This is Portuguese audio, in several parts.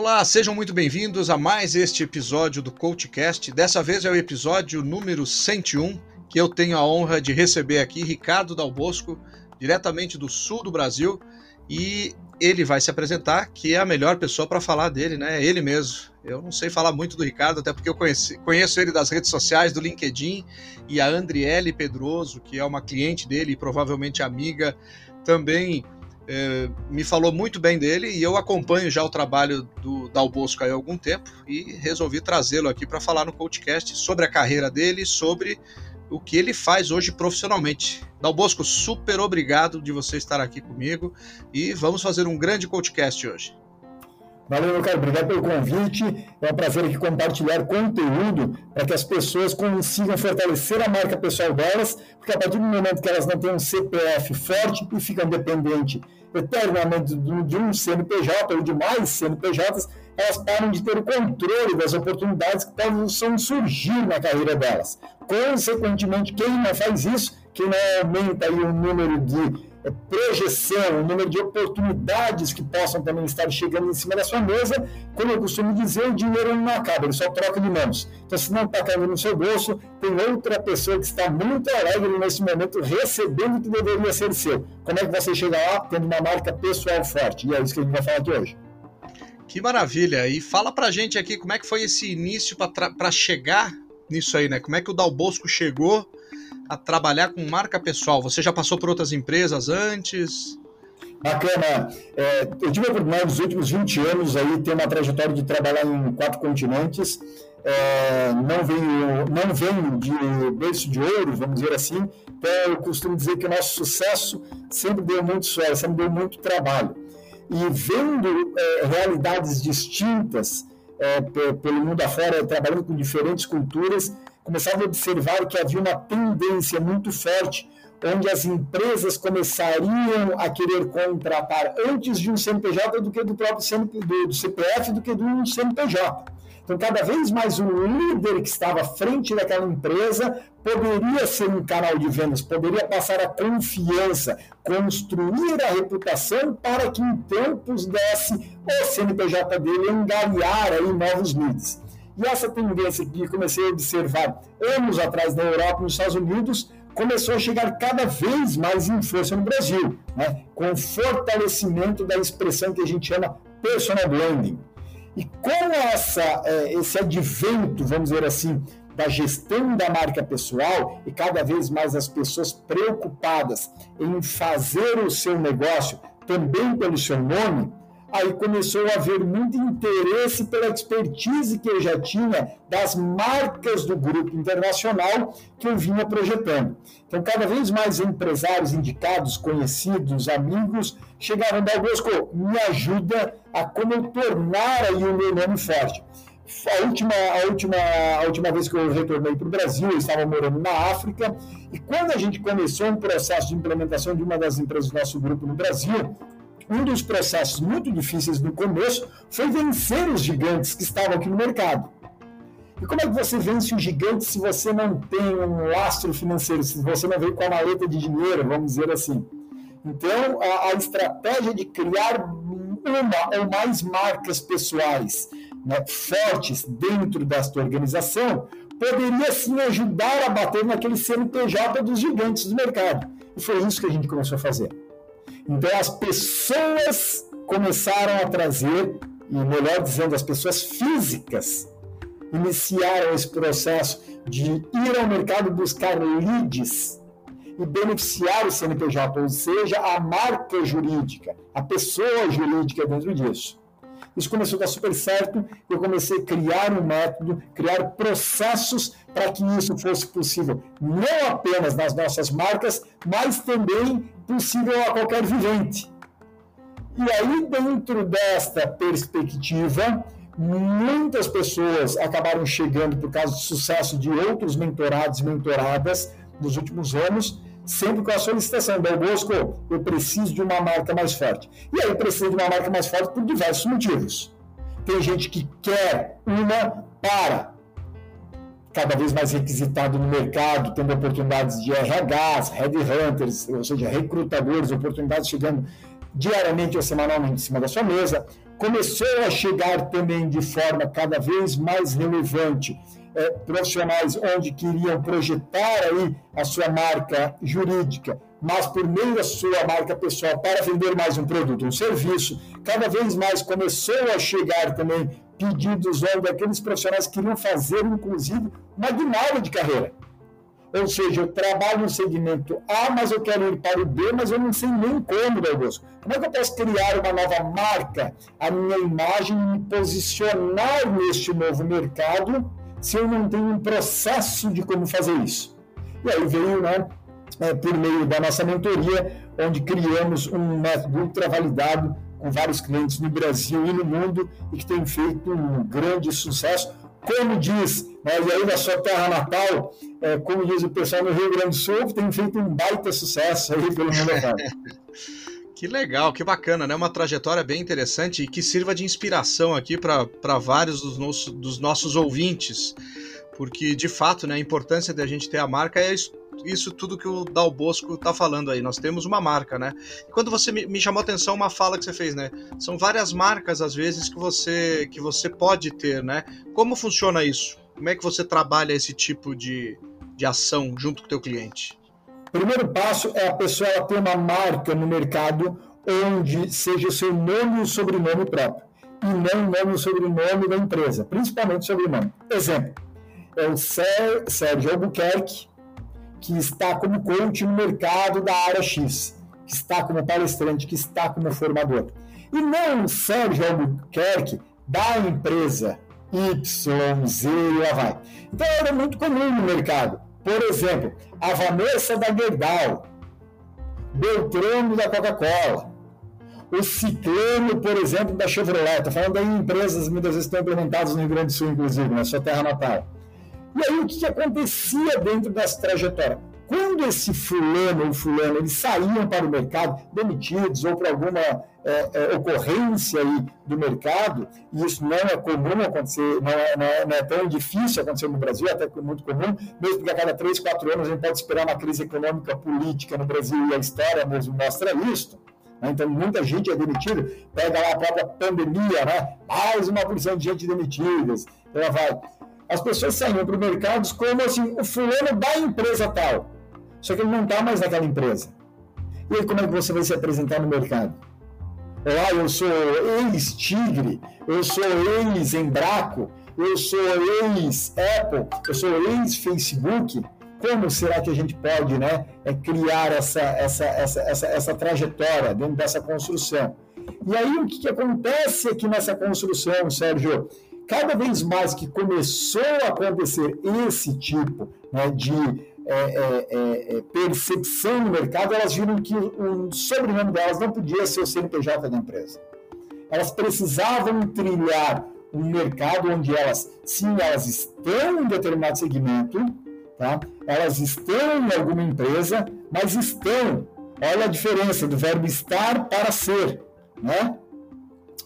Olá, sejam muito bem-vindos a mais este episódio do CoachCast. Dessa vez é o episódio número 101, que eu tenho a honra de receber aqui Ricardo Dal Bosco, diretamente do sul do Brasil, e ele vai se apresentar, que é a melhor pessoa para falar dele, né? É ele mesmo. Eu não sei falar muito do Ricardo, até porque eu conheci, conheço ele das redes sociais, do LinkedIn, e a Andriele Pedroso, que é uma cliente dele e provavelmente amiga, também é, me falou muito bem dele e eu acompanho já o trabalho do Dal Bosco há algum tempo e resolvi trazê-lo aqui para falar no podcast sobre a carreira dele, sobre o que ele faz hoje profissionalmente. Dal Bosco, super obrigado de você estar aqui comigo e vamos fazer um grande podcast hoje. Valeu, meu caro. Obrigado pelo convite. É um prazer aqui compartilhar conteúdo para que as pessoas consigam fortalecer a marca pessoal delas, porque a partir do momento que elas não têm um CPF forte e ficam dependentes eternamente de um CNPJ ou de mais CNPJs, elas param de ter o controle das oportunidades que possam surgir na carreira delas. Consequentemente, quem não faz isso, não aumenta aí o número de é, projeção, o número de oportunidades que possam também estar chegando em cima da sua mesa, como eu costumo dizer, o dinheiro não acaba, ele só troca de mãos. Então, se não está caindo no seu bolso, tem outra pessoa que está muito alegre nesse momento recebendo o que deveria ser seu. Como é que você chega lá tendo uma marca pessoal forte? E é isso que a gente vai falar aqui hoje. Que maravilha! E fala pra gente aqui como é que foi esse início para chegar nisso aí, né? Como é que o Dal Bosco chegou a trabalhar com marca pessoal? Você já passou por outras empresas antes? Bacana. É, eu tive a oportunidade nos últimos 20 anos aí ter uma trajetória de trabalhar em quatro continentes. É, não venho, não venho de berço de ouro, vamos dizer assim. Então eu costumo dizer que o nosso sucesso sempre deu muito sucesso, sempre deu muito trabalho. E vendo é, realidades distintas é, pelo mundo afora, trabalhando com diferentes culturas, começava a observar que havia uma tendência muito forte onde as empresas começariam a querer contratar antes de um CNPJ do que do próprio CNP, do, CPF do que de um CNPJ. Então, cada vez mais o líder que estava à frente daquela empresa poderia ser um canal de vendas, poderia passar a confiança, construir a reputação para que em tempos desse o CNPJ dele engariar aí novos leads. E essa tendência que comecei a observar anos atrás na Europa e nos Estados Unidos começou a chegar cada vez mais em força no Brasil, né? com o fortalecimento da expressão que a gente chama personal branding. E com essa, é, esse advento, vamos dizer assim, da gestão da marca pessoal e cada vez mais as pessoas preocupadas em fazer o seu negócio também pelo seu nome, aí começou a haver muito interesse pela expertise que eu já tinha das marcas do grupo internacional que eu vinha projetando. Então, cada vez mais empresários indicados, conhecidos, amigos, chegaram da Bosco, me ajuda a como tornar aí o meu nome forte. A última, a, última, a última vez que eu retornei para o Brasil, eu estava morando na África, e quando a gente começou um processo de implementação de uma das empresas do nosso grupo no Brasil, um dos processos muito difíceis no começo foi vencer os gigantes que estavam aqui no mercado. E como é que você vence um gigante se você não tem um lastro financeiro, se você não vem com a maleta de dinheiro, vamos dizer assim? Então, a, a estratégia de criar uma ou mais marcas pessoais né, fortes dentro desta organização poderia sim ajudar a bater naquele CNPJ dos gigantes do mercado. E foi isso que a gente começou a fazer. Então as pessoas começaram a trazer, e melhor dizendo, as pessoas físicas iniciaram esse processo de ir ao mercado buscar leads e beneficiar o CNPJ, ou seja, a marca jurídica, a pessoa jurídica dentro disso. Isso começou a dar super certo. Eu comecei a criar um método, criar processos para que isso fosse possível, não apenas nas nossas marcas, mas também possível a qualquer vivente. E aí, dentro desta perspectiva, muitas pessoas acabaram chegando por causa do sucesso de outros mentorados e mentoradas nos últimos anos, sempre com a solicitação, Del Bosco, eu preciso de uma marca mais forte. E aí precisa de uma marca mais forte por diversos motivos. Tem gente que quer uma para cada vez mais requisitado no mercado, tendo oportunidades de RHs, headhunters, ou seja, recrutadores, oportunidades chegando diariamente ou semanalmente em cima da sua mesa. começou a chegar também de forma cada vez mais relevante é, profissionais onde queriam projetar aí a sua marca jurídica, mas por meio da sua marca pessoal para vender mais um produto, um serviço. Cada vez mais começou a chegar também pedidos onde aqueles profissionais queriam fazer, inclusive, uma guinada de carreira. Ou seja, eu trabalho no segmento A, mas eu quero ir para o B, mas eu não sei nem como, Augusto. Como é que eu posso criar uma nova marca, a minha imagem, me posicionar neste novo mercado, se eu não tenho um processo de como fazer isso? E aí veio, né, é, por meio da nossa mentoria, onde criamos um método ultra validado com vários clientes no Brasil e no mundo e que tem feito um grande sucesso como diz, né, e aí na sua terra natal, é, como diz o pessoal no Rio Grande do Sul, tem feito um baita sucesso aí pelo mundo. Que legal, que bacana, né? Uma trajetória bem interessante e que sirva de inspiração aqui para vários dos, nossos dos nossos ouvintes. Porque, de fato, né, a importância da gente ter a marca é isso tudo que o Dal Bosco está falando aí. Nós temos uma marca, né? E quando você me, me, chamou a atenção uma fala que você fez, né? São várias marcas às vezes que você que você pode ter, né? Como funciona isso? Como é que você trabalha esse tipo de, de ação junto com o teu cliente? Primeiro passo é a pessoa ter uma marca no mercado onde seja o seu nome e o sobrenome próprio, e não o nome e o sobrenome da empresa, principalmente o sobrenome. Exemplo, é o Sérgio Albuquerque, que está como coach no mercado da área X, que está como palestrante, que está como formador. E não o Sérgio Albuquerque da empresa Y, Z e lá vai. Então era muito comum no mercado. Por exemplo, a Vanessa da Gerdau, Beltrano da Coca-Cola, o Ciclano, por exemplo, da Chevrolet. Estou falando aí em empresas muitas vezes estão implementadas no Rio Grande do Sul, inclusive, na sua terra natal. E aí o que, que acontecia dentro dessa trajetória? Quando esse fulano ou fulano eles saíam para o mercado, demitidos ou por alguma é, é, ocorrência aí do mercado, e isso não é comum acontecer, não é, não é, não é tão difícil acontecer no Brasil, até muito comum, mesmo porque a cada três, quatro anos a gente pode esperar uma crise econômica política no Brasil e a história mesmo mostra isso. Né? Então, muita gente é demitida, pega lá a própria pandemia, né? mais uma porção de gente demitida, ela vai as pessoas saíam para o mercado como assim, o fulano da empresa tal. Só que ele não está mais naquela empresa. E aí, como é que você vai se apresentar no mercado? Olá, eu sou ex-Tigre, eu sou ex-Embraco, eu sou ex-Apple, eu sou ex-Facebook. Como será que a gente pode né, é, criar essa, essa, essa, essa, essa trajetória dentro dessa construção? E aí, o que, que acontece aqui nessa construção, Sérgio? cada vez mais que começou a acontecer esse tipo né, de é, é, é, é, percepção no mercado, elas viram que o sobrenome delas não podia ser o CNPJ da empresa. Elas precisavam trilhar um mercado onde elas, sim, elas estão em determinado segmento, tá? elas estão em alguma empresa, mas estão. Olha a diferença do verbo estar para ser, né?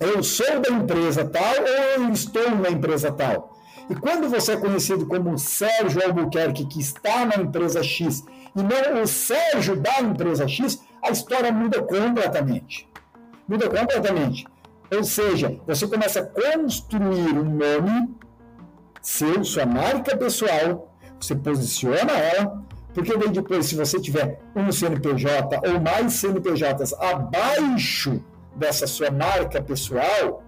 eu sou da empresa tal ou eu estou na empresa tal. E quando você é conhecido como Sérgio Albuquerque, que está na empresa X, e não o Sérgio da empresa X, a história muda completamente. Muda completamente. Ou seja, você começa a construir um nome seu, sua marca pessoal, você posiciona ela, porque daí depois, se você tiver um CNPJ ou mais CNPJs abaixo dessa sua marca pessoal,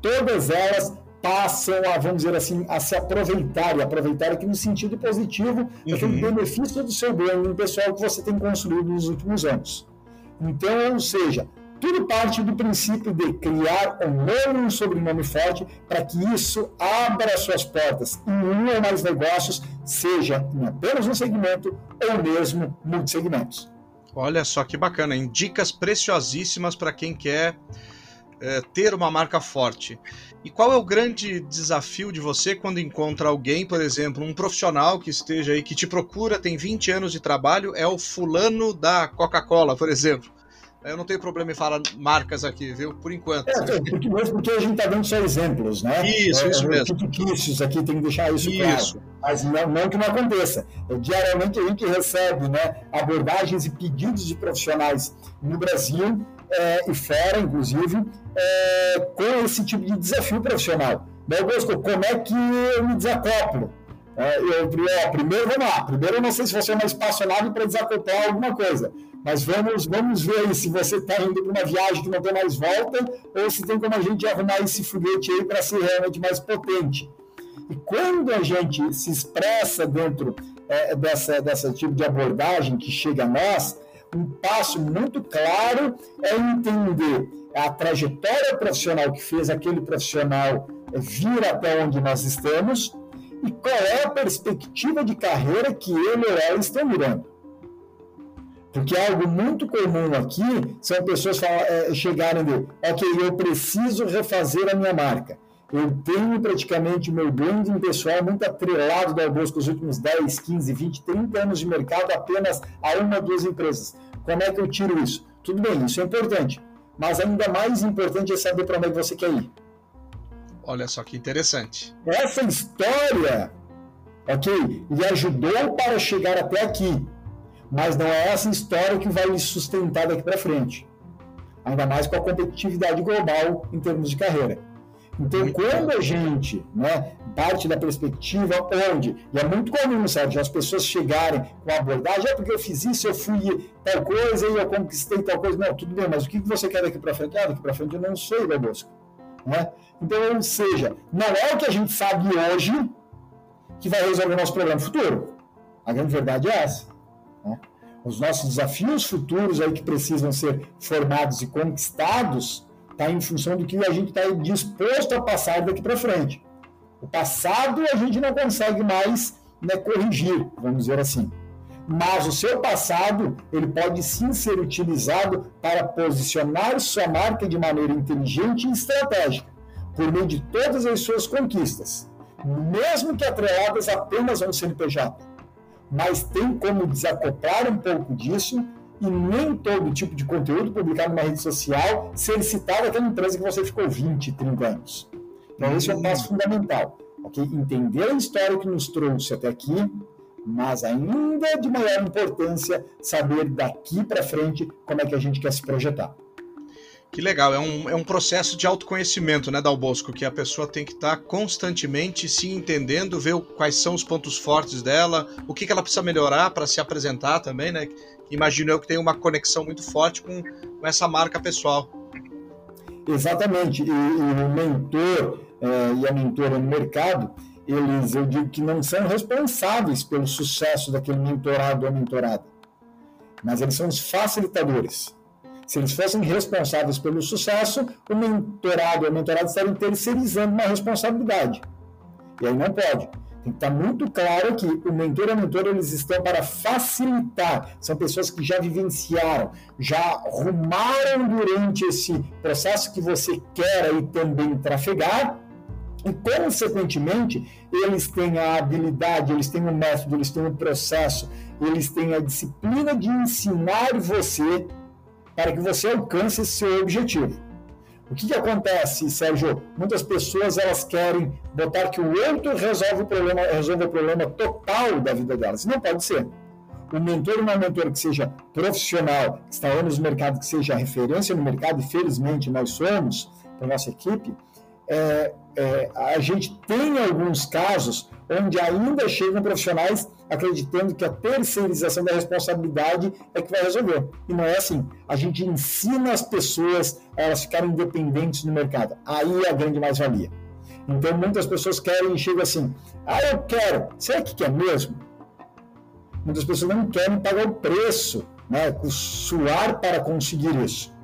todas elas passam a, vamos dizer assim, a se aproveitar, e aproveitar aqui no sentido positivo, uhum. daquele benefício do seu bem pessoal que você tem construído nos últimos anos. Então, ou seja, tudo parte do princípio de criar um nome e um sobrenome forte para que isso abra suas portas em um ou mais negócios, seja em apenas um segmento ou mesmo muitos segmentos. Olha só que bacana, hein? dicas preciosíssimas para quem quer é, ter uma marca forte. E qual é o grande desafio de você quando encontra alguém, por exemplo, um profissional que esteja aí, que te procura, tem 20 anos de trabalho, é o fulano da Coca-Cola, por exemplo. Eu não tenho problema em falar marcas aqui, viu? Por enquanto. É, porque, porque a gente está dando só exemplos, né? Isso, é, isso mesmo. Fictícios aqui, tem que deixar isso, isso. claro. Mas não, não, que não aconteça. Diariamente a gente recebe né, abordagens e pedidos de profissionais no Brasil é, e fora, inclusive, é, com esse tipo de desafio profissional. Meu Bosco, como é que eu me desacoplo? É, eu, primeiro, vamos lá. Primeiro, eu não sei se você é uma espaçonave para desacoplar alguma coisa, mas vamos, vamos ver se você está indo para uma viagem que não tem mais volta ou se tem como a gente arrumar esse foguete aí para ser realmente mais potente. E quando a gente se expressa dentro é, dessa, dessa tipo de abordagem que chega a nós, um passo muito claro é entender a trajetória profissional que fez aquele profissional vir até onde nós estamos e qual é a perspectiva de carreira que ele ou ela estão mirando. Porque algo muito comum aqui são pessoas é, chegarem de, ok, eu preciso refazer a minha marca. Eu tenho praticamente o meu branding pessoal muito atrelado da Albosco os últimos 10, 15, 20, 30 anos de mercado apenas a uma ou duas empresas. Como é que eu tiro isso? Tudo bem, isso é importante. Mas ainda mais importante é saber para onde você quer ir. Olha só que interessante. Essa história, ok, lhe ajudou para chegar até aqui. Mas não é essa história que vai lhe sustentar daqui para frente. Ainda mais com a competitividade global em termos de carreira. Então, muito quando bom. a gente né, parte da perspectiva onde, e é muito comum, Sérgio, as pessoas chegarem com a abordagem, é porque eu fiz isso, eu fui tal coisa, e eu conquistei tal coisa. Não, tudo bem, mas o que você quer daqui para frente? Ah, daqui para frente eu não sei, da Bosco. Né? Então, ou seja, não é o que a gente sabe hoje que vai resolver o nosso problema futuro. A grande verdade é essa. Né? Os nossos desafios futuros aí que precisam ser formados e conquistados está em função do que a gente está disposto a passar daqui para frente. O passado a gente não consegue mais né, corrigir, vamos dizer assim. Mas o seu passado ele pode sim ser utilizado para posicionar sua marca de maneira inteligente e estratégica, por meio de todas as suas conquistas, mesmo que atreladas apenas a um CNPJ. Mas tem como desacoplar um pouco disso e nem todo tipo de conteúdo publicado numa rede social ser citado aquela empresa que você ficou 20, 30 anos. Então, esse é o passo fundamental. Okay? Entender a história que nos trouxe até aqui, mas ainda de maior importância, saber daqui para frente como é que a gente quer se projetar. Que legal, é um, é um processo de autoconhecimento, né, Dalbosco, que a pessoa tem que estar tá constantemente se entendendo, ver quais são os pontos fortes dela, o que, que ela precisa melhorar para se apresentar também, né? Imagino eu que tem uma conexão muito forte com, com essa marca pessoal. Exatamente, e, e o mentor é, e a mentora no mercado, eles, eu digo que não são responsáveis pelo sucesso daquele mentorado ou mentorada, mas eles são os facilitadores se eles fossem responsáveis pelo sucesso, o mentorado ou a mentorada estariam terceirizando uma responsabilidade. E aí não pode. Tem que estar muito claro que o mentor e a mentora eles estão para facilitar. São pessoas que já vivenciaram, já rumaram durante esse processo que você quer aí também trafegar. E, consequentemente, eles têm a habilidade, eles têm o método, eles têm o processo, eles têm a disciplina de ensinar você para que você alcance esse seu objetivo. O que, que acontece, Sérgio? Muitas pessoas elas querem botar que o outro resolve o problema, resolve o problema total da vida delas. Não pode ser. O mentor uma mentora que seja profissional, que está no mercado, que seja referência no mercado, e felizmente nós somos, para nossa equipe, é, é, a gente tem alguns casos onde ainda chegam profissionais acreditando que a terceirização da responsabilidade é que vai resolver. E não é assim. A gente ensina as pessoas a elas ficarem independentes no mercado. Aí é a grande mais-valia. Então, muitas pessoas querem e chegam assim: ah, eu quero. Será que quer mesmo? Muitas pessoas não querem pagar o preço, né, suar para conseguir isso.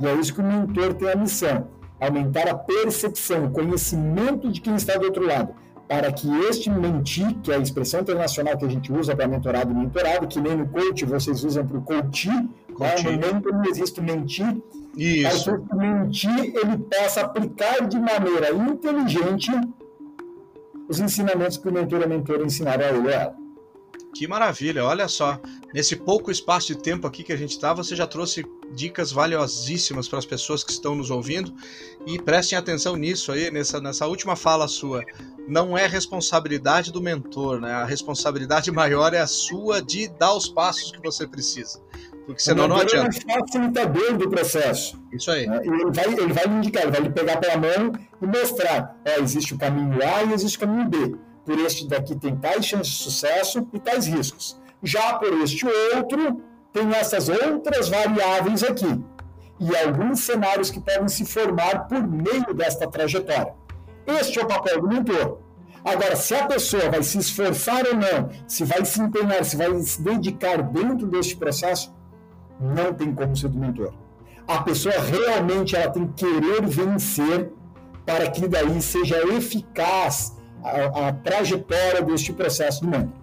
E é isso que o mentor tem a missão: aumentar a percepção, o conhecimento de quem está do outro lado para que este mentir, que é a expressão internacional que a gente usa para mentorado e mentorado, que nem no coach vocês usam para o coaching, né? no mentor não existe mentir, Isso. para que o mentir ele possa aplicar de maneira inteligente os ensinamentos que o mentor e a mentora ensinaram a ele ou ela. Que maravilha, olha só. Nesse pouco espaço de tempo aqui que a gente está, você já trouxe dicas valiosíssimas para as pessoas que estão nos ouvindo e prestem atenção nisso aí, nessa, nessa última fala sua. Não é responsabilidade do mentor, né? A responsabilidade maior é a sua de dar os passos que você precisa. Porque senão não adianta. é um facilitador do processo. Isso aí. Né? Ele vai, ele vai indicar, ele vai lhe pegar pela mão e mostrar: ó, existe o caminho A e existe o caminho B. Por este daqui tem tais chances de sucesso e tais riscos. Já por este outro, tem essas outras variáveis aqui. E alguns cenários que podem se formar por meio desta trajetória. Este é o papel do mentor. Agora, se a pessoa vai se esforçar ou não, se vai se empenhar, se vai se dedicar dentro deste processo, não tem como ser do mentor. A pessoa realmente ela tem que querer vencer para que daí seja eficaz a, a trajetória deste processo do mentor.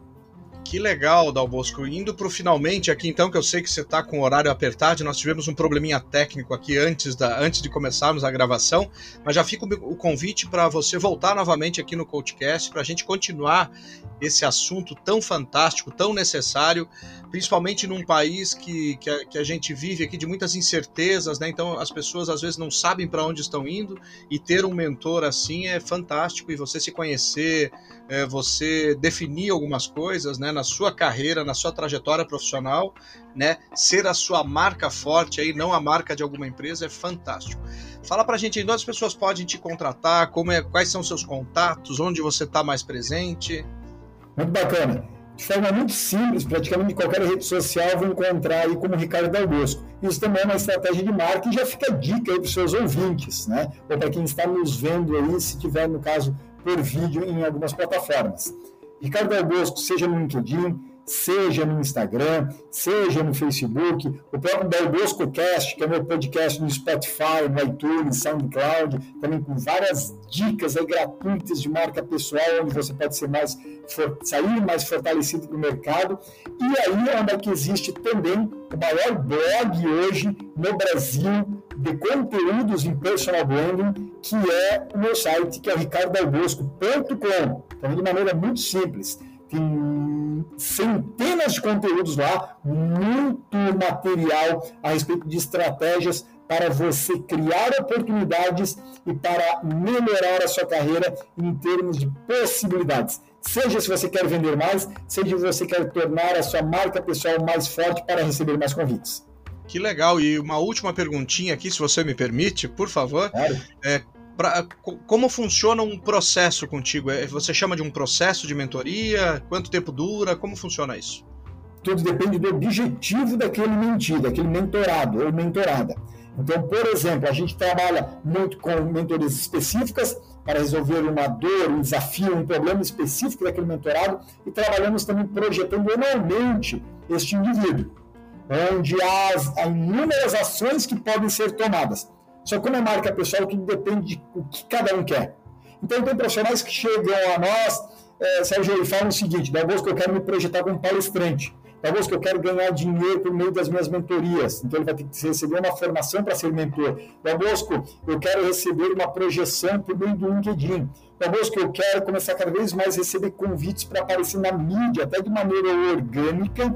Que legal, Dal Bosco. Indo para o finalmente aqui, então, que eu sei que você está com o horário apertado, nós tivemos um probleminha técnico aqui antes, da, antes de começarmos a gravação, mas já fica o convite para você voltar novamente aqui no CoachCast, para a gente continuar esse assunto tão fantástico, tão necessário, principalmente num país que, que a, que, a, gente vive aqui de muitas incertezas, né? Então as pessoas às vezes não sabem para onde estão indo e ter um mentor assim é fantástico e você se conhecer, é, você definir algumas coisas, né? Na sua carreira, na sua trajetória profissional, né? Ser a sua marca forte aí, não a marca de alguma empresa é fantástico. Fala para a gente onde as pessoas podem te contratar, como é, quais são seus contatos, onde você está mais presente. Muito bacana de forma muito simples, praticamente qualquer rede social, vou encontrar aí como Ricardo Del Bosco. Isso também é uma estratégia de marketing já fica dica aí para os seus ouvintes, né? Ou para quem está nos vendo aí, se tiver, no caso, por vídeo em algumas plataformas. Ricardo Bosco, seja no LinkedIn, seja no Instagram, seja no Facebook, o próprio Del Bosco Cast, que é meu podcast no Spotify, no iTunes, SoundCloud, também com várias dicas aí gratuitas de marca pessoal, onde você pode ser mais sair mais fortalecido para o mercado. E aí é onde é que existe também o maior blog hoje no Brasil de conteúdos em personal branding, que é o meu site, que é ricardalbosco.com. Então, de maneira muito simples tem centenas de conteúdos lá, muito material a respeito de estratégias para você criar oportunidades e para melhorar a sua carreira em termos de possibilidades. Seja se você quer vender mais, seja se você quer tornar a sua marca pessoal mais forte para receber mais convites. Que legal. E uma última perguntinha aqui, se você me permite, por favor. Claro. É, pra, como funciona um processo contigo? É, você chama de um processo de mentoria? Quanto tempo dura? Como funciona isso? Tudo depende do objetivo daquele mentido, daquele mentorado ou mentorada. Então, por exemplo, a gente trabalha muito com mentorias específicas para resolver uma dor, um desafio, um problema específico daquele mentorado e trabalhamos também projetando anualmente este indivíduo, onde há inúmeras ações que podem ser tomadas. Só que é marca pessoal, tudo depende de o que cada um quer. Então tem profissionais que chegam a nós, é, Sérgio, e falam o seguinte, da que eu quero me projetar como palestrante. Da que eu quero ganhar dinheiro por meio das minhas mentorias. Então ele vai ter que receber uma formação para ser mentor. Da Bosco, eu quero receber uma projeção por meio do LinkedIn. Bosco, eu quero começar cada vez mais a receber convites para aparecer na mídia, até de maneira orgânica,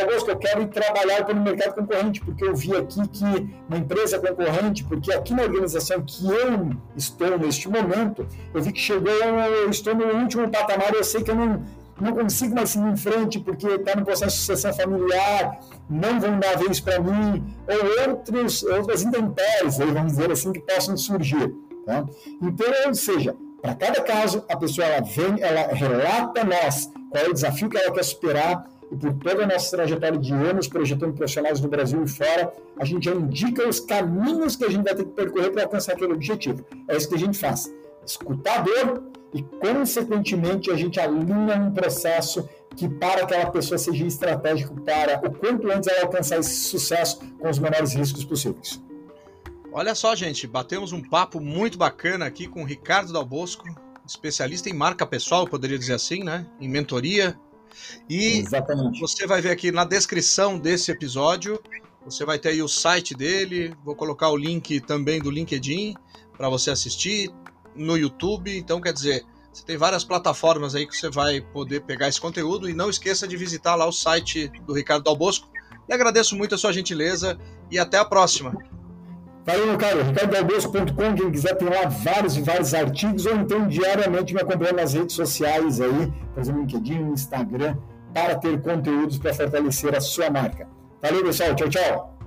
Augusto, eu quero ir trabalhar para o mercado concorrente, porque eu vi aqui que uma empresa concorrente, porque aqui na organização que eu estou neste momento, eu vi que chegou, eu estou no último patamar, eu sei que eu não, não consigo mais seguir em frente, porque está no processo de sucessão familiar, não vão dar vez para mim, ou outros, outras intempéries, vamos dizer assim, que possam surgir. Tá? Então, ou seja, para cada caso, a pessoa ela vem, ela relata a nós qual é o desafio que ela quer superar, e por toda a nossa trajetória de anos projetando profissionais no Brasil e fora, a gente já indica os caminhos que a gente vai ter que percorrer para alcançar aquele objetivo. É isso que a gente faz. Escutar a dor e, consequentemente, a gente alinha um processo que para aquela pessoa seja estratégico para o quanto antes ela alcançar esse sucesso com os menores riscos possíveis. Olha só, gente, batemos um papo muito bacana aqui com o Ricardo Dalbosco, especialista em marca pessoal, poderia dizer assim, né? Em mentoria, e Exatamente. você vai ver aqui na descrição desse episódio, você vai ter aí o site dele, vou colocar o link também do LinkedIn para você assistir no YouTube. Então, quer dizer, você tem várias plataformas aí que você vai poder pegar esse conteúdo e não esqueça de visitar lá o site do Ricardo Dalbosco. E agradeço muito a sua gentileza e até a próxima. Valeu, meu caro. RicardoAlgosto.com, quem quiser tem lá vários e vários artigos, ou então diariamente me acompanhando nas redes sociais aí, exemplo, LinkedIn, Instagram, para ter conteúdos para fortalecer a sua marca. Valeu, pessoal. Tchau, tchau.